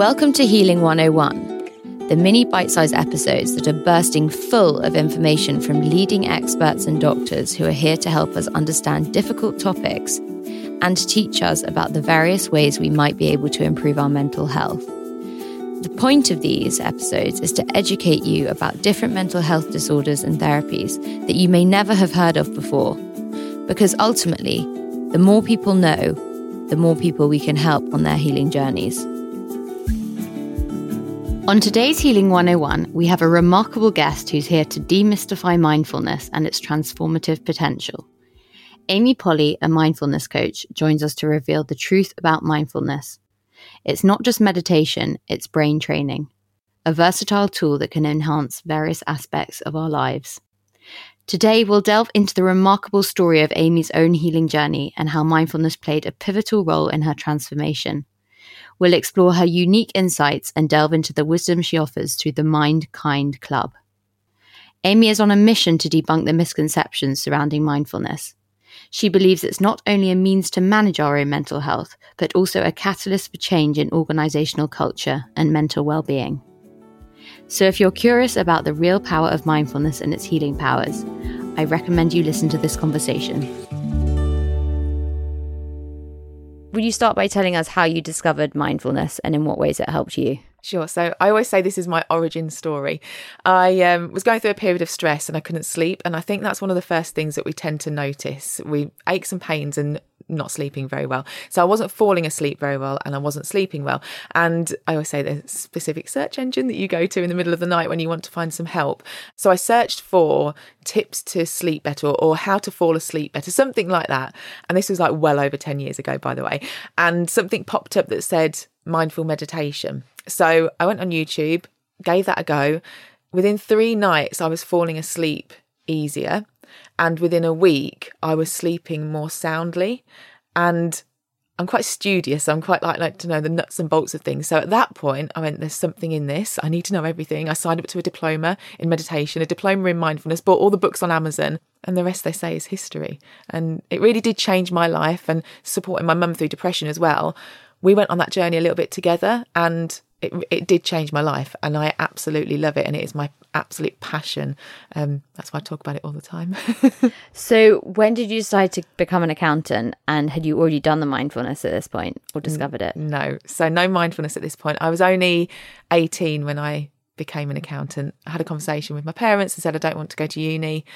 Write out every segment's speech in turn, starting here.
Welcome to Healing 101, the mini bite sized episodes that are bursting full of information from leading experts and doctors who are here to help us understand difficult topics and teach us about the various ways we might be able to improve our mental health. The point of these episodes is to educate you about different mental health disorders and therapies that you may never have heard of before. Because ultimately, the more people know, the more people we can help on their healing journeys. On today's Healing 101, we have a remarkable guest who's here to demystify mindfulness and its transformative potential. Amy Polly, a mindfulness coach, joins us to reveal the truth about mindfulness. It's not just meditation, it's brain training, a versatile tool that can enhance various aspects of our lives. Today, we'll delve into the remarkable story of Amy's own healing journey and how mindfulness played a pivotal role in her transformation. We'll explore her unique insights and delve into the wisdom she offers through the Mind Kind Club. Amy is on a mission to debunk the misconceptions surrounding mindfulness. She believes it's not only a means to manage our own mental health, but also a catalyst for change in organizational culture and mental well being. So, if you're curious about the real power of mindfulness and its healing powers, I recommend you listen to this conversation. Would you start by telling us how you discovered mindfulness and in what ways it helped you? Sure. So I always say this is my origin story. I um, was going through a period of stress and I couldn't sleep. And I think that's one of the first things that we tend to notice. We aches and pains and not sleeping very well. So I wasn't falling asleep very well and I wasn't sleeping well. And I always say the specific search engine that you go to in the middle of the night when you want to find some help. So I searched for tips to sleep better or how to fall asleep better, something like that. And this was like well over 10 years ago, by the way. And something popped up that said mindful meditation. So I went on YouTube, gave that a go. Within three nights, I was falling asleep easier and within a week I was sleeping more soundly and I'm quite studious. I'm quite like like to know the nuts and bolts of things. So at that point, I went, "There's something in this. I need to know everything." I signed up to a diploma in meditation, a diploma in mindfulness, bought all the books on Amazon, and the rest they say is history. And it really did change my life and supporting my mum through depression as well. We went on that journey a little bit together, and it, it did change my life and I absolutely love it and it is my absolute passion. Um, that's why I talk about it all the time. so, when did you decide to become an accountant and had you already done the mindfulness at this point or discovered it? No. So, no mindfulness at this point. I was only 18 when I became an accountant. I had a conversation with my parents and said, I don't want to go to uni.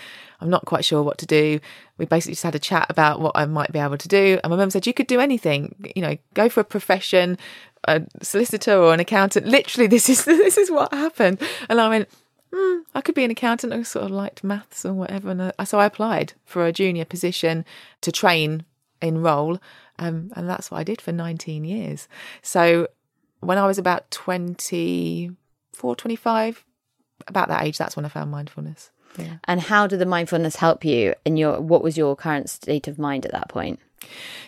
I'm not quite sure what to do. We basically just had a chat about what I might be able to do. And my mum said, You could do anything, you know, go for a profession, a solicitor or an accountant. Literally, this is this is what happened. And I went, hmm, I could be an accountant. I sort of liked maths or whatever. And I, so I applied for a junior position to train, enroll. Um, and that's what I did for 19 years. So when I was about 24, 25, about that age, that's when I found mindfulness. Yeah. And how did the mindfulness help you? And your what was your current state of mind at that point?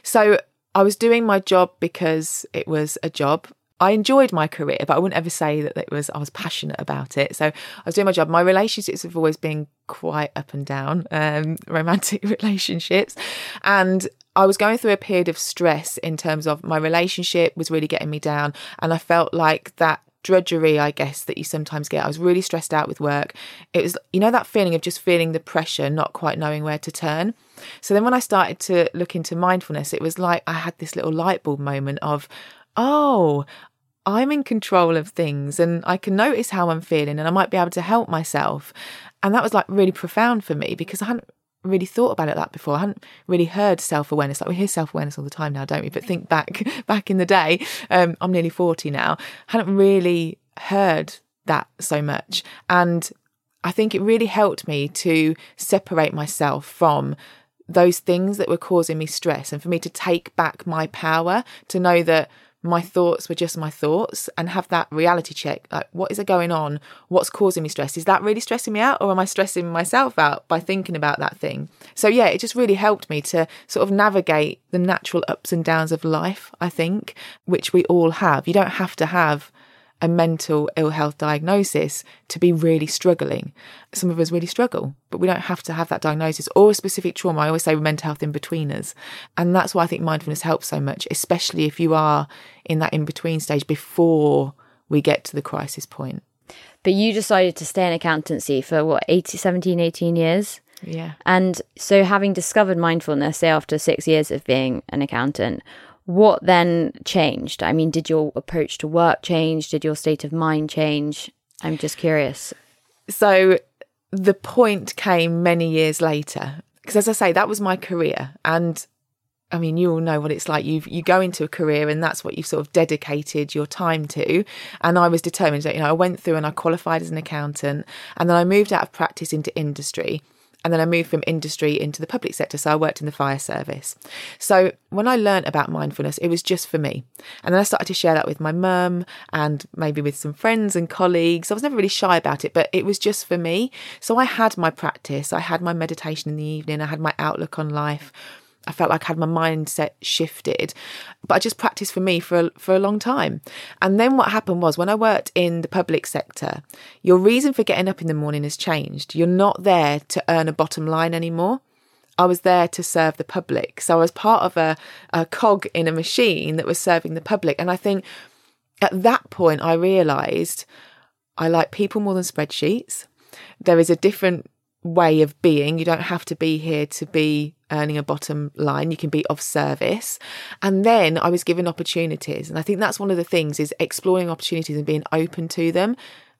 So I was doing my job because it was a job. I enjoyed my career, but I wouldn't ever say that it was I was passionate about it. So I was doing my job. My relationships have always been quite up and down, um, romantic relationships, and I was going through a period of stress in terms of my relationship was really getting me down, and I felt like that drudgery, I guess, that you sometimes get. I was really stressed out with work. It was, you know, that feeling of just feeling the pressure, not quite knowing where to turn. So then when I started to look into mindfulness, it was like I had this little light bulb moment of, oh, I'm in control of things and I can notice how I'm feeling and I might be able to help myself. And that was like really profound for me because I hadn't really thought about it that before. I hadn't really heard self awareness. Like we hear self awareness all the time now, don't we? But think back back in the day. Um, I'm nearly forty now. I hadn't really heard that so much, and I think it really helped me to separate myself from those things that were causing me stress and for me to take back my power to know that my thoughts were just my thoughts and have that reality check like what is it going on? What's causing me stress? Is that really stressing me out or am i stressing myself out by thinking about that thing? So yeah it just really helped me to sort of navigate the natural ups and downs of life i think which we all have. You don't have to have a mental ill health diagnosis to be really struggling. Some of us really struggle, but we don't have to have that diagnosis or a specific trauma. I always say we're mental health in betweeners. And that's why I think mindfulness helps so much, especially if you are in that in between stage before we get to the crisis point. But you decided to stay in accountancy for what, 80, 17, 18 years? Yeah. And so, having discovered mindfulness, say after six years of being an accountant, what then changed? I mean, did your approach to work change? Did your state of mind change? I'm just curious. So the point came many years later. Because as I say, that was my career. And I mean, you all know what it's like. You you go into a career, and that's what you've sort of dedicated your time to. And I was determined that you know I went through and I qualified as an accountant, and then I moved out of practice into industry. And then I moved from industry into the public sector. So I worked in the fire service. So when I learned about mindfulness, it was just for me. And then I started to share that with my mum and maybe with some friends and colleagues. I was never really shy about it, but it was just for me. So I had my practice, I had my meditation in the evening, I had my outlook on life. I felt like I had my mindset shifted, but I just practiced for me for a, for a long time. And then what happened was when I worked in the public sector, your reason for getting up in the morning has changed. You're not there to earn a bottom line anymore. I was there to serve the public. So I was part of a, a cog in a machine that was serving the public. And I think at that point, I realised I like people more than spreadsheets. There is a different way of being. You don't have to be here to be earning a bottom line. You can be of service. And then I was given opportunities. And I think that's one of the things is exploring opportunities and being open to them.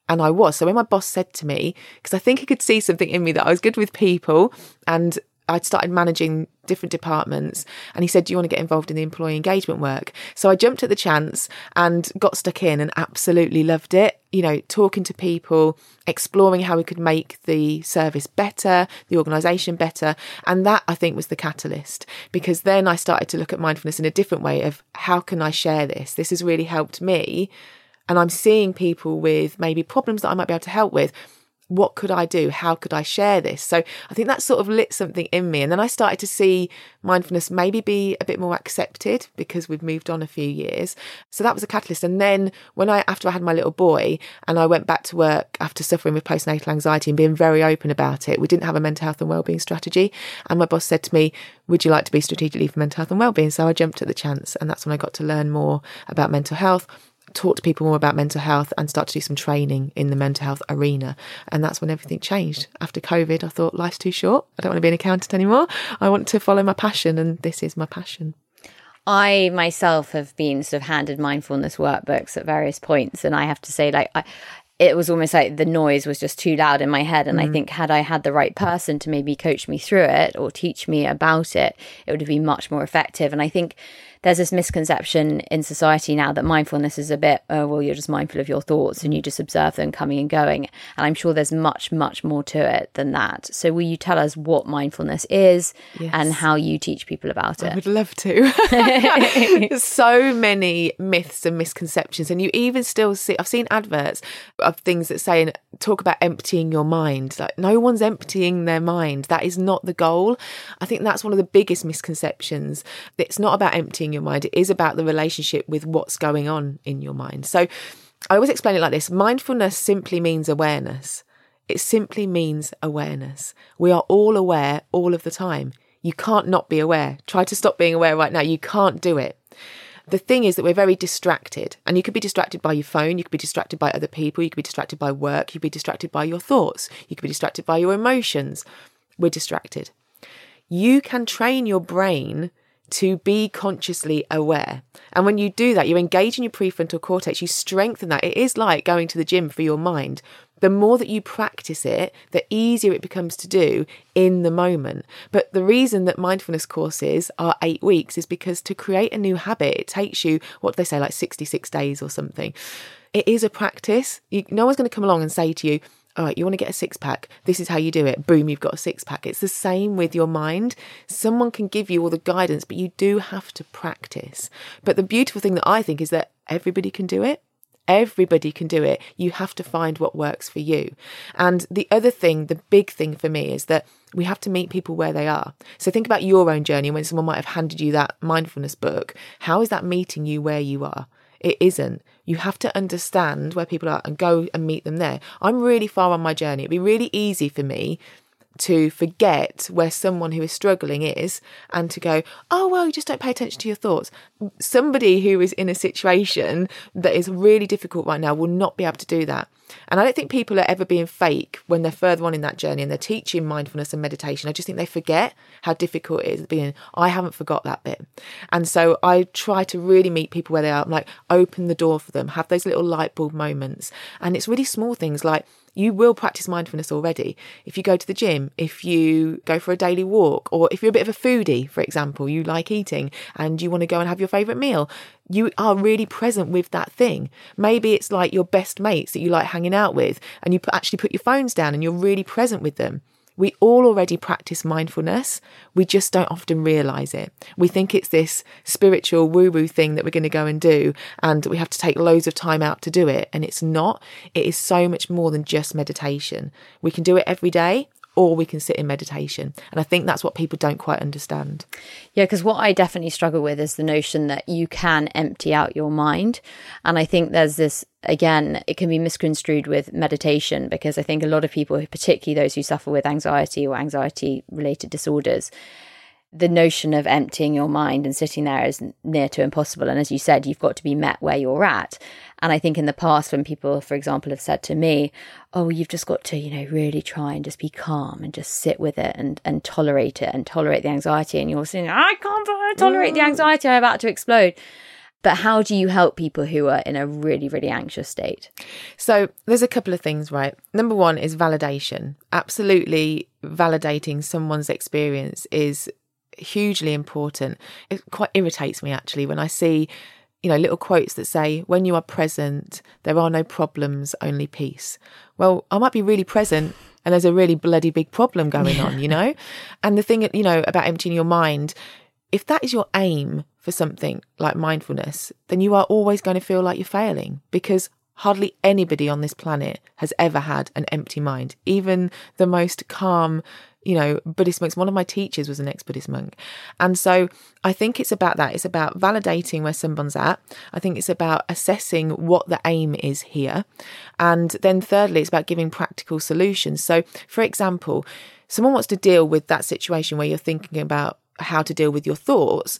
And I was. So when my boss said to me, because I think he could see something in me that I was good with people and I'd started managing different departments and he said, Do you want to get involved in the employee engagement work? So I jumped at the chance and got stuck in and absolutely loved it. You know, talking to people, exploring how we could make the service better, the organisation better. And that I think was the catalyst because then I started to look at mindfulness in a different way of how can I share this? This has really helped me. And I'm seeing people with maybe problems that I might be able to help with what could I do? How could I share this? So I think that sort of lit something in me. And then I started to see mindfulness maybe be a bit more accepted because we've moved on a few years. So that was a catalyst. And then when I, after I had my little boy and I went back to work after suffering with postnatal anxiety and being very open about it, we didn't have a mental health and wellbeing strategy. And my boss said to me, would you like to be strategically for mental health and wellbeing? So I jumped at the chance. And that's when I got to learn more about mental health talk to people more about mental health and start to do some training in the mental health arena. And that's when everything changed. After COVID, I thought life's too short. I don't want to be an accountant anymore. I want to follow my passion, and this is my passion. I myself have been sort of handed mindfulness workbooks at various points, and I have to say, like, I, it was almost like the noise was just too loud in my head. And mm. I think, had I had the right person to maybe coach me through it or teach me about it, it would have been much more effective. And I think there's this misconception in society now that mindfulness is a bit, oh, well, you're just mindful of your thoughts and you just observe them coming and going. And I'm sure there's much, much more to it than that. So, will you tell us what mindfulness is yes. and how you teach people about it? I would love to. so many myths and misconceptions. And you even still see, I've seen adverts of things that say, talk about emptying your mind. Like, no one's emptying their mind. That is not the goal. I think that's one of the biggest misconceptions. It's not about emptying your mind. It is about the relationship with what's going on in your mind. So I always explain it like this mindfulness simply means awareness. It simply means awareness. We are all aware all of the time. You can't not be aware. Try to stop being aware right now. You can't do it. The thing is that we're very distracted, and you could be distracted by your phone, you could be distracted by other people, you could be distracted by work, you could be distracted by your thoughts, you could be distracted by your emotions. We're distracted. You can train your brain to be consciously aware. And when you do that, you engage in your prefrontal cortex, you strengthen that. It is like going to the gym for your mind. The more that you practice it, the easier it becomes to do in the moment. But the reason that mindfulness courses are eight weeks is because to create a new habit, it takes you, what do they say, like 66 days or something. It is a practice. You, no one's going to come along and say to you, all right, you want to get a six pack. This is how you do it. Boom, you've got a six pack. It's the same with your mind. Someone can give you all the guidance, but you do have to practice. But the beautiful thing that I think is that everybody can do it. Everybody can do it. You have to find what works for you. And the other thing, the big thing for me is that we have to meet people where they are. So think about your own journey when someone might have handed you that mindfulness book. How is that meeting you where you are? It isn't. You have to understand where people are and go and meet them there. I'm really far on my journey. It'd be really easy for me to forget where someone who is struggling is and to go, oh, well, you just don't pay attention to your thoughts. Somebody who is in a situation that is really difficult right now will not be able to do that. And I don't think people are ever being fake when they're further on in that journey and they're teaching mindfulness and meditation. I just think they forget how difficult it is being, I haven't forgot that bit. And so I try to really meet people where they are, I'm like open the door for them, have those little light bulb moments. And it's really small things like, you will practice mindfulness already. If you go to the gym, if you go for a daily walk, or if you're a bit of a foodie, for example, you like eating and you want to go and have your favourite meal, you are really present with that thing. Maybe it's like your best mates that you like hanging out with, and you actually put your phones down and you're really present with them. We all already practice mindfulness. We just don't often realize it. We think it's this spiritual woo woo thing that we're going to go and do, and we have to take loads of time out to do it. And it's not. It is so much more than just meditation. We can do it every day or we can sit in meditation. And I think that's what people don't quite understand. Yeah, because what I definitely struggle with is the notion that you can empty out your mind. And I think there's this, again, it can be misconstrued with meditation because I think a lot of people, particularly those who suffer with anxiety or anxiety related disorders, the notion of emptying your mind and sitting there is near to impossible. And as you said, you've got to be met where you're at. And I think in the past, when people, for example, have said to me, Oh, you've just got to, you know, really try and just be calm and just sit with it and, and tolerate it and tolerate the anxiety. And you're saying, I can't tolerate the mm. anxiety. I'm about to explode. But how do you help people who are in a really, really anxious state? So there's a couple of things, right? Number one is validation. Absolutely validating someone's experience is hugely important. It quite irritates me actually when I see you know, little quotes that say, when you are present, there are no problems, only peace. Well, I might be really present and there's a really bloody big problem going on, you know? And the thing, you know, about emptying your mind, if that is your aim for something like mindfulness, then you are always going to feel like you're failing because hardly anybody on this planet has ever had an empty mind. Even the most calm, you know, Buddhist monks. One of my teachers was an ex Buddhist monk. And so I think it's about that. It's about validating where someone's at. I think it's about assessing what the aim is here. And then thirdly, it's about giving practical solutions. So, for example, someone wants to deal with that situation where you're thinking about how to deal with your thoughts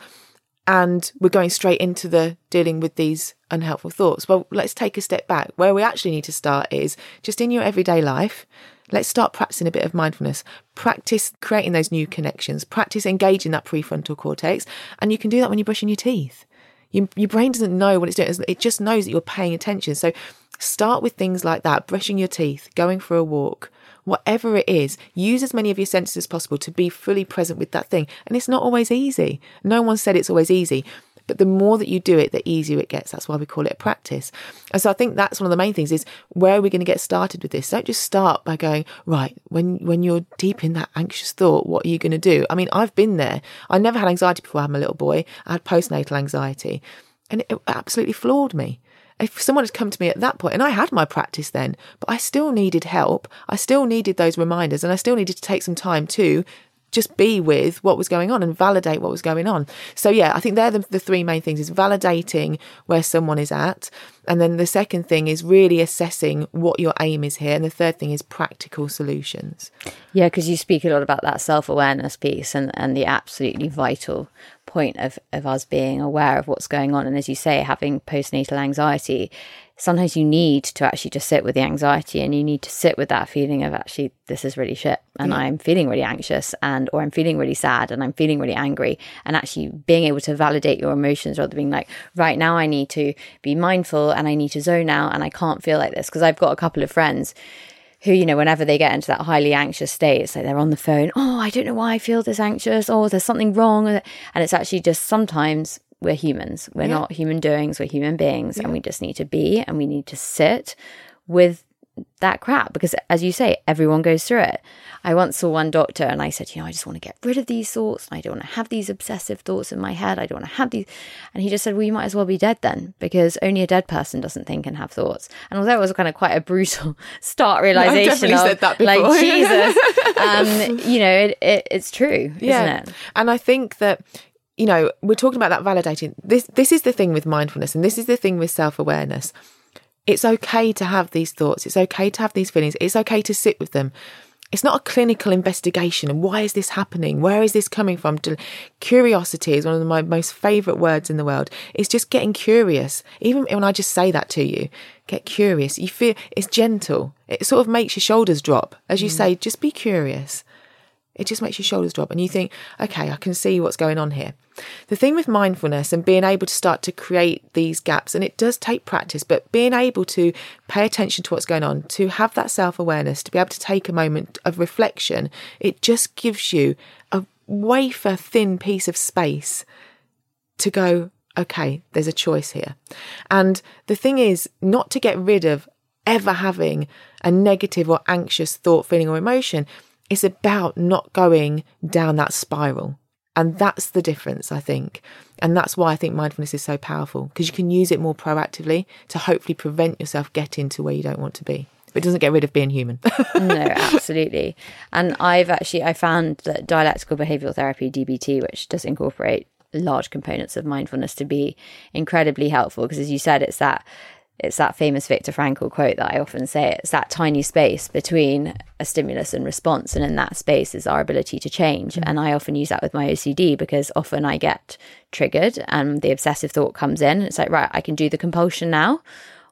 and we're going straight into the dealing with these unhelpful thoughts. Well, let's take a step back. Where we actually need to start is just in your everyday life. Let's start practicing a bit of mindfulness. Practice creating those new connections. Practice engaging that prefrontal cortex. And you can do that when you're brushing your teeth. You, your brain doesn't know what it's doing. It just knows that you're paying attention. So start with things like that brushing your teeth, going for a walk, whatever it is, use as many of your senses as possible to be fully present with that thing. And it's not always easy. No one said it's always easy. But the more that you do it, the easier it gets. That's why we call it practice. And so I think that's one of the main things is where are we going to get started with this? Don't just start by going, right, when when you're deep in that anxious thought, what are you going to do? I mean, I've been there. I never had anxiety before I had my little boy. I had postnatal anxiety. And it absolutely floored me if someone had come to me at that point, and I had my practice then, but I still needed help, I still needed those reminders, and I still needed to take some time to just be with what was going on and validate what was going on. So yeah, I think they're the, the three main things is validating where someone is at. And then the second thing is really assessing what your aim is here. And the third thing is practical solutions. Yeah, because you speak a lot about that self awareness piece and, and the absolutely vital point of, of us being aware of what's going on. And as you say, having postnatal anxiety sometimes you need to actually just sit with the anxiety and you need to sit with that feeling of actually this is really shit and yeah. i'm feeling really anxious and or i'm feeling really sad and i'm feeling really angry and actually being able to validate your emotions rather than being like right now i need to be mindful and i need to zone out and i can't feel like this because i've got a couple of friends who, you know, whenever they get into that highly anxious state, it's like they're on the phone. Oh, I don't know why I feel this anxious. Oh, there's something wrong. And it's actually just sometimes we're humans. We're yeah. not human doings, we're human beings, yeah. and we just need to be and we need to sit with that crap because as you say everyone goes through it i once saw one doctor and i said you know i just want to get rid of these thoughts and i don't want to have these obsessive thoughts in my head i don't want to have these and he just said well you might as well be dead then because only a dead person doesn't think and have thoughts and although it was kind of quite a brutal start realization no, of like jesus um, you know it, it, it's true yeah. isn't it and i think that you know, we're talking about that validating. This this is the thing with mindfulness and this is the thing with self-awareness. It's okay to have these thoughts. It's okay to have these feelings. It's okay to sit with them. It's not a clinical investigation and why is this happening? Where is this coming from? Curiosity is one of my most favorite words in the world. It's just getting curious. Even when I just say that to you, get curious. You feel it's gentle. It sort of makes your shoulders drop. As you mm. say, just be curious. It just makes your shoulders drop and you think, okay, I can see what's going on here. The thing with mindfulness and being able to start to create these gaps, and it does take practice, but being able to pay attention to what's going on, to have that self awareness, to be able to take a moment of reflection, it just gives you a wafer thin piece of space to go, okay, there's a choice here. And the thing is, not to get rid of ever having a negative or anxious thought, feeling, or emotion it's about not going down that spiral. And that's the difference, I think. And that's why I think mindfulness is so powerful because you can use it more proactively to hopefully prevent yourself getting to where you don't want to be. But it doesn't get rid of being human. no, absolutely. And I've actually I found that dialectical behavioral therapy DBT, which does incorporate large components of mindfulness, to be incredibly helpful because, as you said, it's that it's that famous Viktor Frankl quote that I often say it's that tiny space between a stimulus and response. And in that space is our ability to change. Mm-hmm. And I often use that with my OCD because often I get triggered and the obsessive thought comes in. It's like, right, I can do the compulsion now.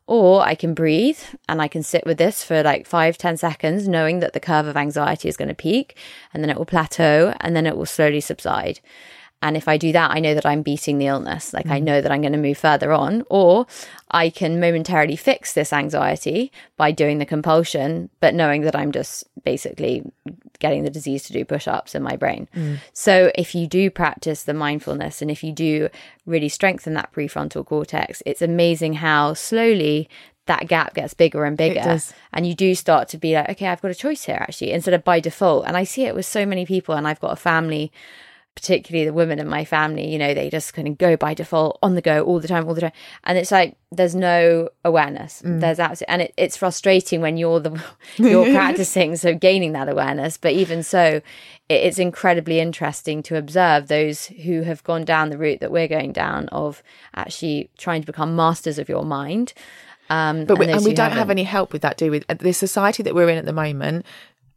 Or I can breathe and I can sit with this for like five, ten seconds, knowing that the curve of anxiety is going to peak and then it will plateau and then it will slowly subside. And if I do that, I know that I'm beating the illness. Like mm. I know that I'm going to move further on. Or I can momentarily fix this anxiety by doing the compulsion, but knowing that I'm just basically getting the disease to do push ups in my brain. Mm. So if you do practice the mindfulness and if you do really strengthen that prefrontal cortex, it's amazing how slowly that gap gets bigger and bigger and you do start to be like okay i've got a choice here actually instead of by default and i see it with so many people and i've got a family particularly the women in my family, you know, they just kind of go by default on the go all the time, all the time. And it's like there's no awareness. Mm. There's absolutely, and it, it's frustrating when you're the you're practicing, so gaining that awareness. But even so, it, it's incredibly interesting to observe those who have gone down the route that we're going down of actually trying to become masters of your mind. Um, but we, and, and we don't haven't. have any help with that, do we? The society that we're in at the moment,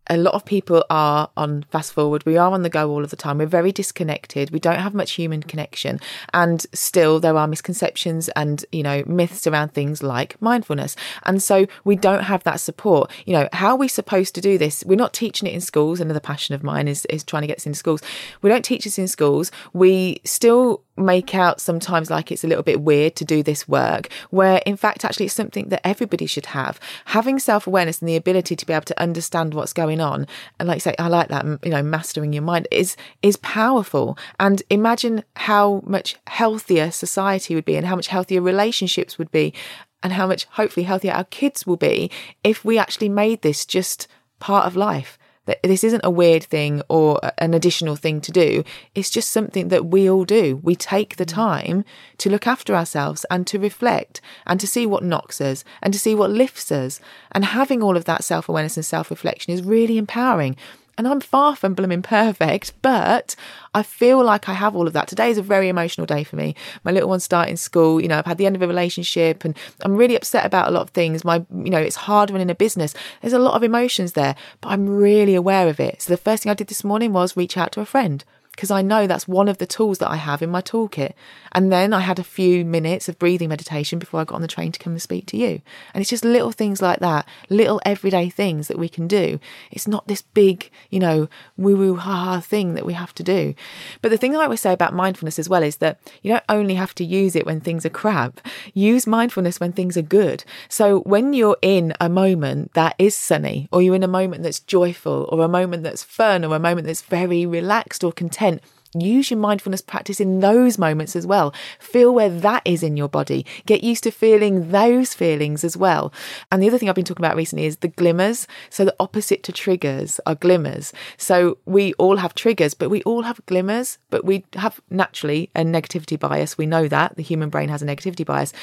a lot of people are on fast forward. We are on the go all of the time. We're very disconnected. We don't have much human connection. And still, there are misconceptions and, you know, myths around things like mindfulness. And so we don't have that support. You know, how are we supposed to do this? We're not teaching it in schools. Another passion of mine is, is trying to get this into schools. We don't teach this in schools. We still make out sometimes like it's a little bit weird to do this work, where in fact, actually, it's something that everybody should have. Having self awareness and the ability to be able to understand what's going on, and like I say, I like that, you know, mastering your mind is is powerful. And imagine how much healthier society would be, and how much healthier relationships would be, and how much hopefully healthier our kids will be if we actually made this just part of life this isn't a weird thing or an additional thing to do. It's just something that we all do. We take the mm. time to look after ourselves and to reflect and to see what knocks us and to see what lifts us. And having all of that self awareness and self reflection is really empowering. And I'm far from blooming perfect, but I feel like I have all of that. Today is a very emotional day for me. My little one's starting school. You know, I've had the end of a relationship and I'm really upset about a lot of things. My, you know, it's hard running a business. There's a lot of emotions there, but I'm really aware of it. So the first thing I did this morning was reach out to a friend because I know that's one of the tools that I have in my toolkit. And then I had a few minutes of breathing meditation before I got on the train to come and speak to you. And it's just little things like that, little everyday things that we can do. It's not this big, you know, woo woo ha ha thing that we have to do. But the thing I always say about mindfulness as well is that you don't only have to use it when things are crap, use mindfulness when things are good. So when you're in a moment that is sunny, or you're in a moment that's joyful, or a moment that's fun, or a moment that's very relaxed or content Use your mindfulness practice in those moments as well. Feel where that is in your body. Get used to feeling those feelings as well. And the other thing I've been talking about recently is the glimmers. So, the opposite to triggers are glimmers. So, we all have triggers, but we all have glimmers, but we have naturally a negativity bias. We know that the human brain has a negativity bias.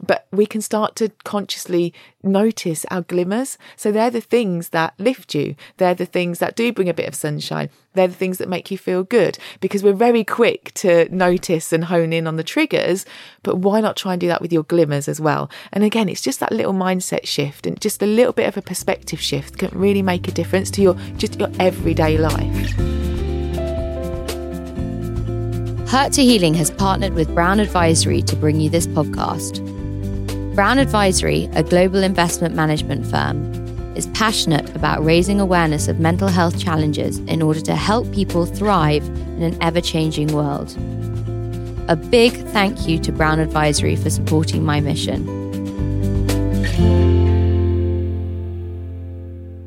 But we can start to consciously notice our glimmers. So they're the things that lift you. They're the things that do bring a bit of sunshine. They're the things that make you feel good because we're very quick to notice and hone in on the triggers. But why not try and do that with your glimmers as well? And again, it's just that little mindset shift and just a little bit of a perspective shift can really make a difference to your just your everyday life. Hurt to Healing has partnered with Brown Advisory to bring you this podcast. Brown Advisory, a global investment management firm, is passionate about raising awareness of mental health challenges in order to help people thrive in an ever changing world. A big thank you to Brown Advisory for supporting my mission.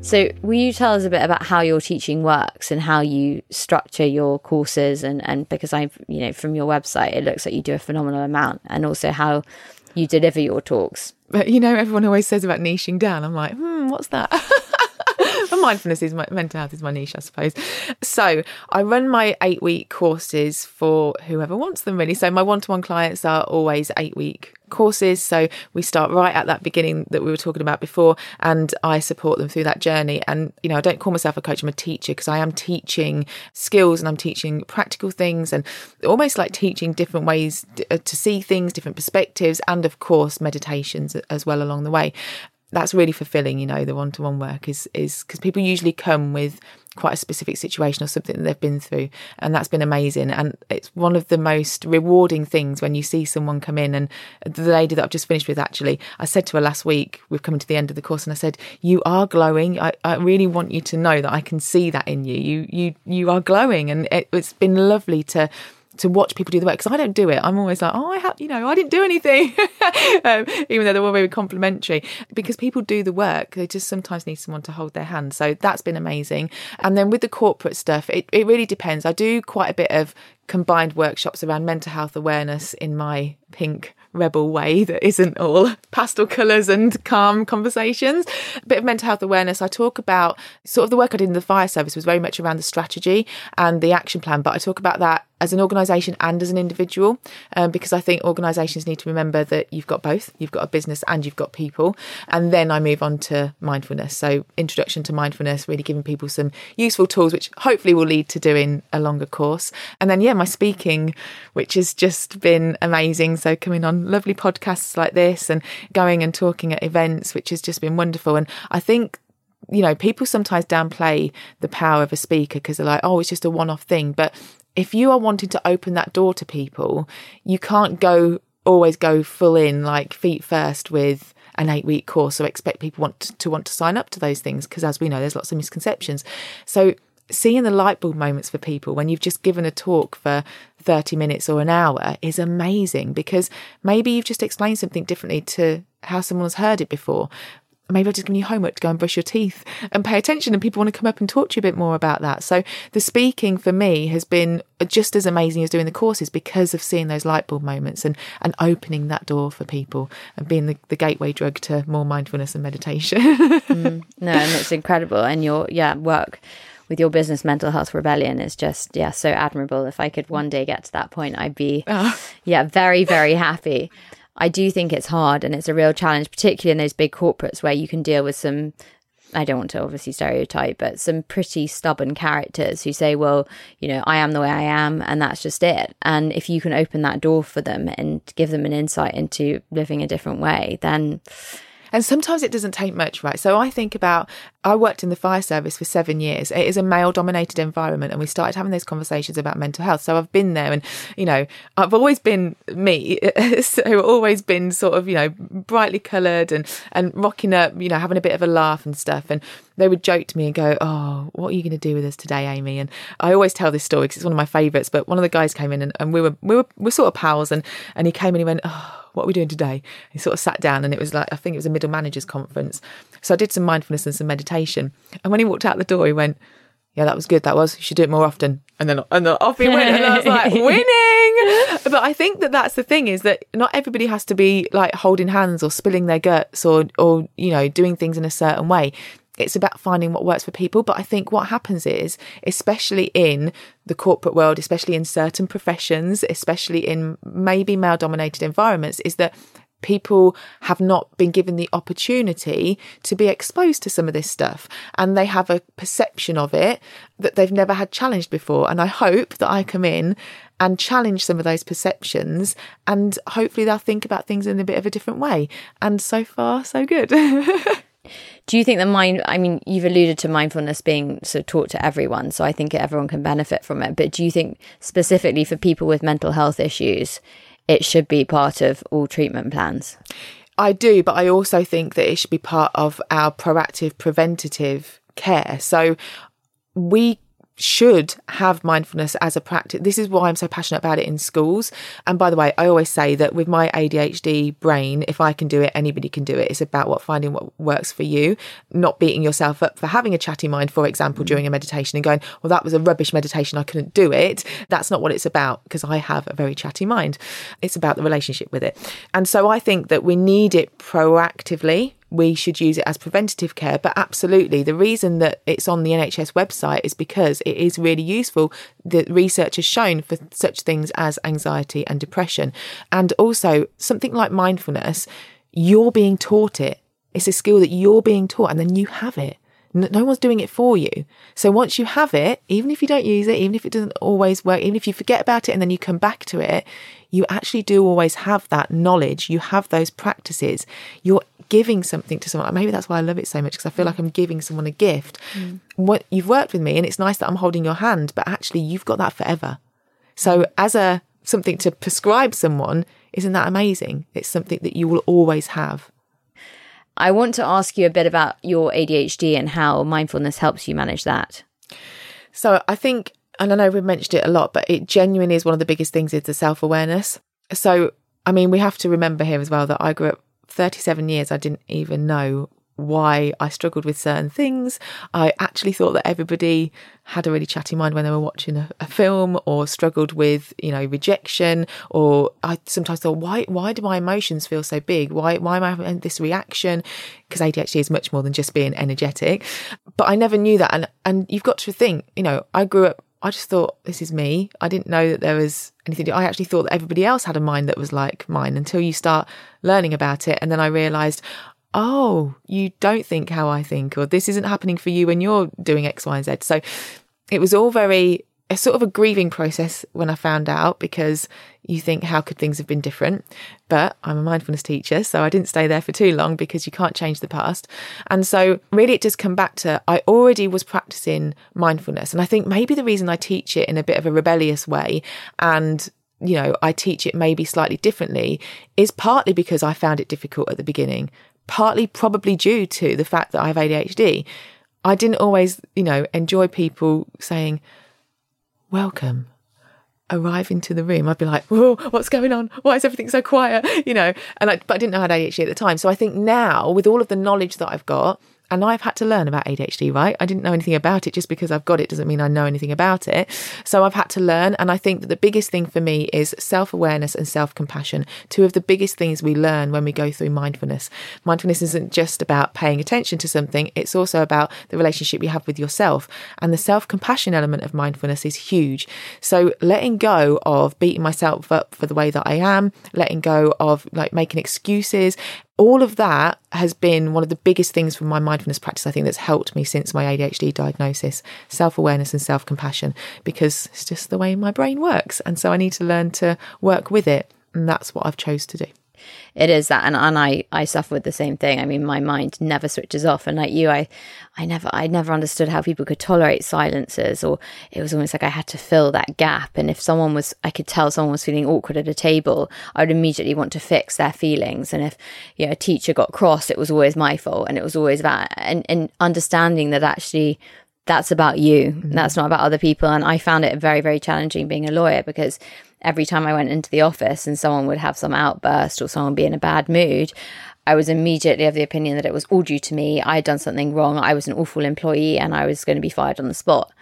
So, will you tell us a bit about how your teaching works and how you structure your courses? And, and because I've, you know, from your website, it looks like you do a phenomenal amount, and also how you deliver your talks. But you know, everyone always says about niching down. I'm like, hmm, what's that? mindfulness is my mental health is my niche, I suppose. So I run my eight week courses for whoever wants them really. So my one to one clients are always eight week courses. So we start right at that beginning that we were talking about before, and I support them through that journey. And, you know, I don't call myself a coach, I'm a teacher because I am teaching skills and I'm teaching practical things and almost like teaching different ways uh, to see things, different perspectives, and of course, meditations as well along the way that's really fulfilling you know the one-to-one work is is because people usually come with quite a specific situation or something that they've been through and that's been amazing. And it's one of the most rewarding things when you see someone come in and the lady that I've just finished with actually I said to her last week we've come to the end of the course and I said you are glowing. I, I really want you to know that I can see that in you. You you you are glowing. And it, it's been lovely to to watch people do the work because I don't do it. I'm always like, oh, I have, you know, I didn't do anything, um, even though they're all very complimentary. Because people do the work, they just sometimes need someone to hold their hand. So that's been amazing. And then with the corporate stuff, it, it really depends. I do quite a bit of combined workshops around mental health awareness in my pink rebel way that isn't all pastel colours and calm conversations. A bit of mental health awareness. I talk about sort of the work I did in the fire service was very much around the strategy and the action plan, but I talk about that as an organisation and as an individual, um, because I think organisations need to remember that you've got both. You've got a business and you've got people. And then I move on to mindfulness. So introduction to mindfulness, really giving people some useful tools, which hopefully will lead to doing a longer course. And then yeah, my speaking, which has just been amazing. So coming on lovely podcasts like this and going and talking at events, which has just been wonderful. And I think you know, people sometimes downplay the power of a speaker because they're like, oh, it's just a one off thing. But if you are wanting to open that door to people, you can't go always go full in like feet first with an eight week course or expect people want to, to want to sign up to those things because as we know there's lots of misconceptions. So seeing the light bulb moments for people when you've just given a talk for 30 minutes or an hour is amazing because maybe you've just explained something differently to how someone's heard it before maybe I've just given you homework to go and brush your teeth and pay attention. And people want to come up and talk to you a bit more about that. So the speaking for me has been just as amazing as doing the courses because of seeing those light bulb moments and, and opening that door for people and being the, the gateway drug to more mindfulness and meditation. mm, no, and it's incredible. And your, yeah, work with your business mental health rebellion is just yeah so admirable if i could one day get to that point i'd be oh. yeah very very happy I do think it's hard and it's a real challenge, particularly in those big corporates where you can deal with some I don't want to obviously stereotype, but some pretty stubborn characters who say, well, you know, I am the way I am and that's just it. And if you can open that door for them and give them an insight into living a different way, then and sometimes it doesn't take much, right? So I think about I worked in the fire service for seven years. It is a male dominated environment, and we started having those conversations about mental health. So I've been there, and you know, I've always been me, so always been sort of you know brightly coloured and and rocking up, you know, having a bit of a laugh and stuff. And they would joke to me and go, "Oh, what are you going to do with us today, Amy?" And I always tell this story because it's one of my favourites. But one of the guys came in, and, and we were we were we're sort of pals, and and he came in and he went, "Oh." What are we doing today? He sort of sat down and it was like, I think it was a middle managers conference. So I did some mindfulness and some meditation. And when he walked out the door, he went, yeah, that was good. That was. You should do it more often. And then, and then off he went, and I was like, winning. But I think that that's the thing is that not everybody has to be like holding hands or spilling their guts or, or you know, doing things in a certain way it's about finding what works for people. But I think what happens is, especially in the corporate world, especially in certain professions, especially in maybe male dominated environments, is that people have not been given the opportunity to be exposed to some of this stuff and they have a perception of it that they've never had challenged before. And I hope that I come in and challenge some of those perceptions and hopefully they'll think about things in a bit of a different way. And so far, so good. Do you think that mind, I mean, you've alluded to mindfulness being sort of taught to everyone, so I think everyone can benefit from it. But do you think specifically for people with mental health issues, it should be part of all treatment plans? I do, but I also think that it should be part of our proactive preventative care. So we should have mindfulness as a practice. This is why I'm so passionate about it in schools. And by the way, I always say that with my ADHD brain, if I can do it, anybody can do it. It's about what finding what works for you, not beating yourself up for having a chatty mind, for example, during a meditation and going, well, that was a rubbish meditation. I couldn't do it. That's not what it's about because I have a very chatty mind. It's about the relationship with it. And so I think that we need it proactively we should use it as preventative care. But absolutely, the reason that it's on the NHS website is because it is really useful. The research has shown for such things as anxiety and depression. And also, something like mindfulness, you're being taught it. It's a skill that you're being taught, and then you have it. No one's doing it for you. So once you have it, even if you don't use it, even if it doesn't always work, even if you forget about it and then you come back to it, you actually do always have that knowledge. You have those practices. You're giving something to someone. Maybe that's why I love it so much because I feel like I'm giving someone a gift. Mm. What you've worked with me and it's nice that I'm holding your hand, but actually you've got that forever. So as a something to prescribe someone, isn't that amazing? It's something that you will always have. I want to ask you a bit about your ADHD and how mindfulness helps you manage that. So I think, and I know we've mentioned it a lot, but it genuinely is one of the biggest things is the self awareness. So, I mean, we have to remember here as well that I grew up 37 years, I didn't even know why I struggled with certain things. I actually thought that everybody had a really chatty mind when they were watching a, a, film or struggled with, you know, rejection or I sometimes thought, why why do my emotions feel so big? Why why am I having this reaction? Because ADHD is much more than just being energetic. But I never knew that and and you've got to think, you know, I grew up I just thought this is me. I didn't know that there was anything. I actually thought that everybody else had a mind that was like mine until you start learning about it. And then I realized, oh, you don't think how I think, or this isn't happening for you when you're doing X, Y, and Z. So it was all very, a sort of a grieving process when I found out because you think, how could things have been different? But I'm a mindfulness teacher, so I didn't stay there for too long because you can't change the past. And so, really, it does come back to I already was practicing mindfulness. And I think maybe the reason I teach it in a bit of a rebellious way and you know, I teach it maybe slightly differently is partly because I found it difficult at the beginning partly probably due to the fact that I have ADHD. I didn't always, you know, enjoy people saying, Welcome, arrive into the room. I'd be like, Whoa, what's going on? Why is everything so quiet? You know, and I, but I didn't know I had ADHD at the time. So I think now, with all of the knowledge that I've got, and I've had to learn about ADHD, right? I didn't know anything about it just because I've got it doesn't mean I know anything about it. So I've had to learn. And I think that the biggest thing for me is self awareness and self compassion. Two of the biggest things we learn when we go through mindfulness. Mindfulness isn't just about paying attention to something, it's also about the relationship you have with yourself. And the self compassion element of mindfulness is huge. So letting go of beating myself up for the way that I am, letting go of like making excuses, all of that has been one of the biggest things from my mindfulness practice, I think, that's helped me since my ADHD diagnosis self awareness and self compassion, because it's just the way my brain works. And so I need to learn to work with it. And that's what I've chose to do it is that and, and I, I suffer with the same thing. I mean my mind never switches off and like you I I never I never understood how people could tolerate silences or it was almost like I had to fill that gap and if someone was I could tell someone was feeling awkward at a table, I would immediately want to fix their feelings. And if you know, a teacher got cross, it was always my fault and it was always about and, and understanding that actually that's about you. Mm-hmm. That's not about other people. And I found it very, very challenging being a lawyer because every time I went into the office and someone would have some outburst or someone be in a bad mood, I was immediately of the opinion that it was all due to me. I had done something wrong. I was an awful employee and I was going to be fired on the spot.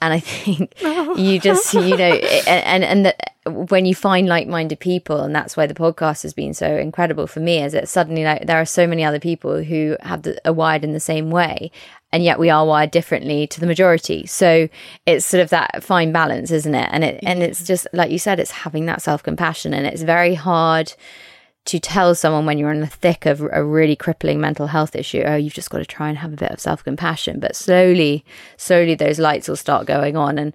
And I think oh. you just, you know, and, and that when you find like minded people, and that's why the podcast has been so incredible for me, is that suddenly like there are so many other people who have the, are wired in the same way and yet we are wired differently to the majority. So it's sort of that fine balance, isn't it? And it and it's just like you said, it's having that self compassion, and it's very hard to tell someone when you're in the thick of a really crippling mental health issue, oh, you've just got to try and have a bit of self compassion. But slowly, slowly, those lights will start going on. And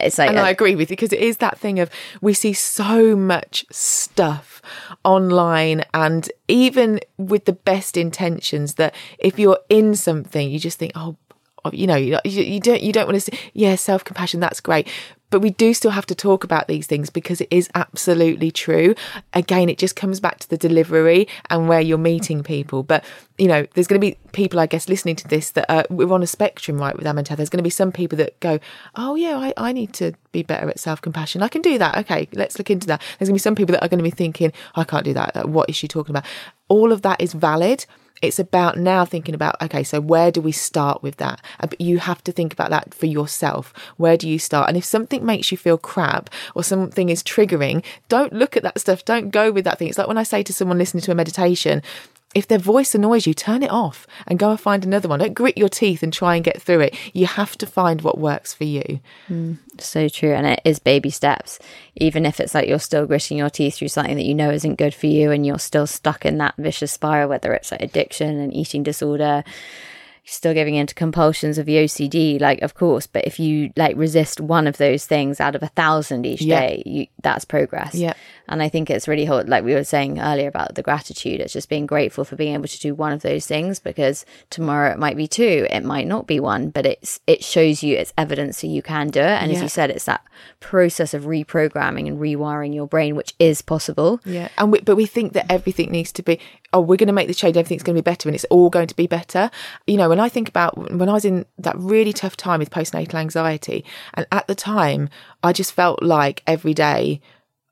it's like, and I agree with you because it is that thing of we see so much stuff online and even with the best intentions that if you're in something, you just think, oh, oh you know, you, you don't you don't want to see, yeah, self compassion, that's great, but we do still have to talk about these things because it is absolutely true. Again, it just comes back to the delivery and where you're meeting people. But, you know, there's going to be people, I guess, listening to this that are, we're on a spectrum, right, with Amanda. There's going to be some people that go, oh, yeah, I, I need to be better at self compassion. I can do that. Okay, let's look into that. There's going to be some people that are going to be thinking, I can't do that. What is she talking about? All of that is valid it's about now thinking about, okay, so where do we start with that? Uh, but you have to think about that for yourself. Where do you start? And if something makes you feel crap or something is triggering, don't look at that stuff. Don't go with that thing. It's like when I say to someone listening to a meditation, if their voice annoys you, turn it off and go and find another one. Don't grit your teeth and try and get through it. You have to find what works for you. Mm, so true. And it is baby steps. Even if it's like you're still gritting your teeth through something that you know isn't good for you and you're still stuck in that vicious spiral, whether it's like addiction and eating disorder still giving into compulsions of the OCD, like of course, but if you like resist one of those things out of a thousand each yeah. day, you, that's progress. Yeah. And I think it's really hard, like we were saying earlier about the gratitude. It's just being grateful for being able to do one of those things because tomorrow it might be two, it might not be one, but it's it shows you it's evidence so you can do it. And yeah. as you said, it's that process of reprogramming and rewiring your brain, which is possible. Yeah. And we, but we think that everything needs to be, oh, we're going to make the change, everything's going to be better, and it's all going to be better. You know, when I think about when I was in that really tough time with postnatal anxiety, and at the time, I just felt like every day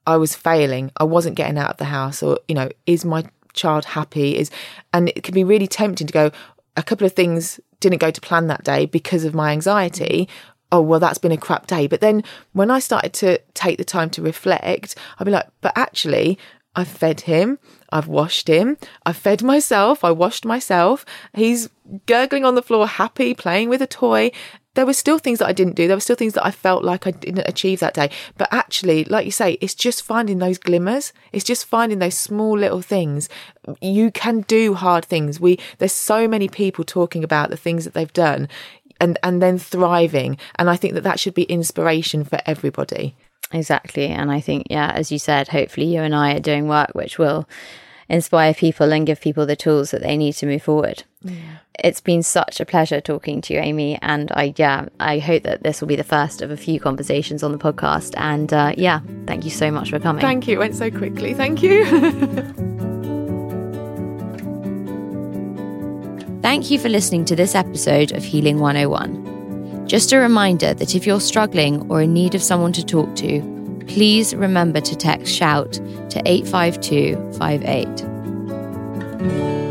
I was failing. I wasn't getting out of the house, or, you know, is my child happy? Is, and it can be really tempting to go, a couple of things didn't go to plan that day because of my anxiety. Mm. Oh, well, that's been a crap day. But then when I started to take the time to reflect, I'd be like, but actually, I've fed him. I've washed him. I've fed myself. I washed myself. He's gurgling on the floor, happy, playing with a toy. There were still things that I didn't do. There were still things that I felt like I didn't achieve that day. But actually, like you say, it's just finding those glimmers. It's just finding those small little things. You can do hard things. We there's so many people talking about the things that they've done and and then thriving. And I think that that should be inspiration for everybody. Exactly. And I think, yeah, as you said, hopefully you and I are doing work which will inspire people and give people the tools that they need to move forward. Yeah. It's been such a pleasure talking to you, Amy. And I, yeah, I hope that this will be the first of a few conversations on the podcast. And uh, yeah, thank you so much for coming. Thank you. It went so quickly. Thank you. thank you for listening to this episode of Healing 101. Just a reminder that if you're struggling or in need of someone to talk to, please remember to text SHOUT to 85258.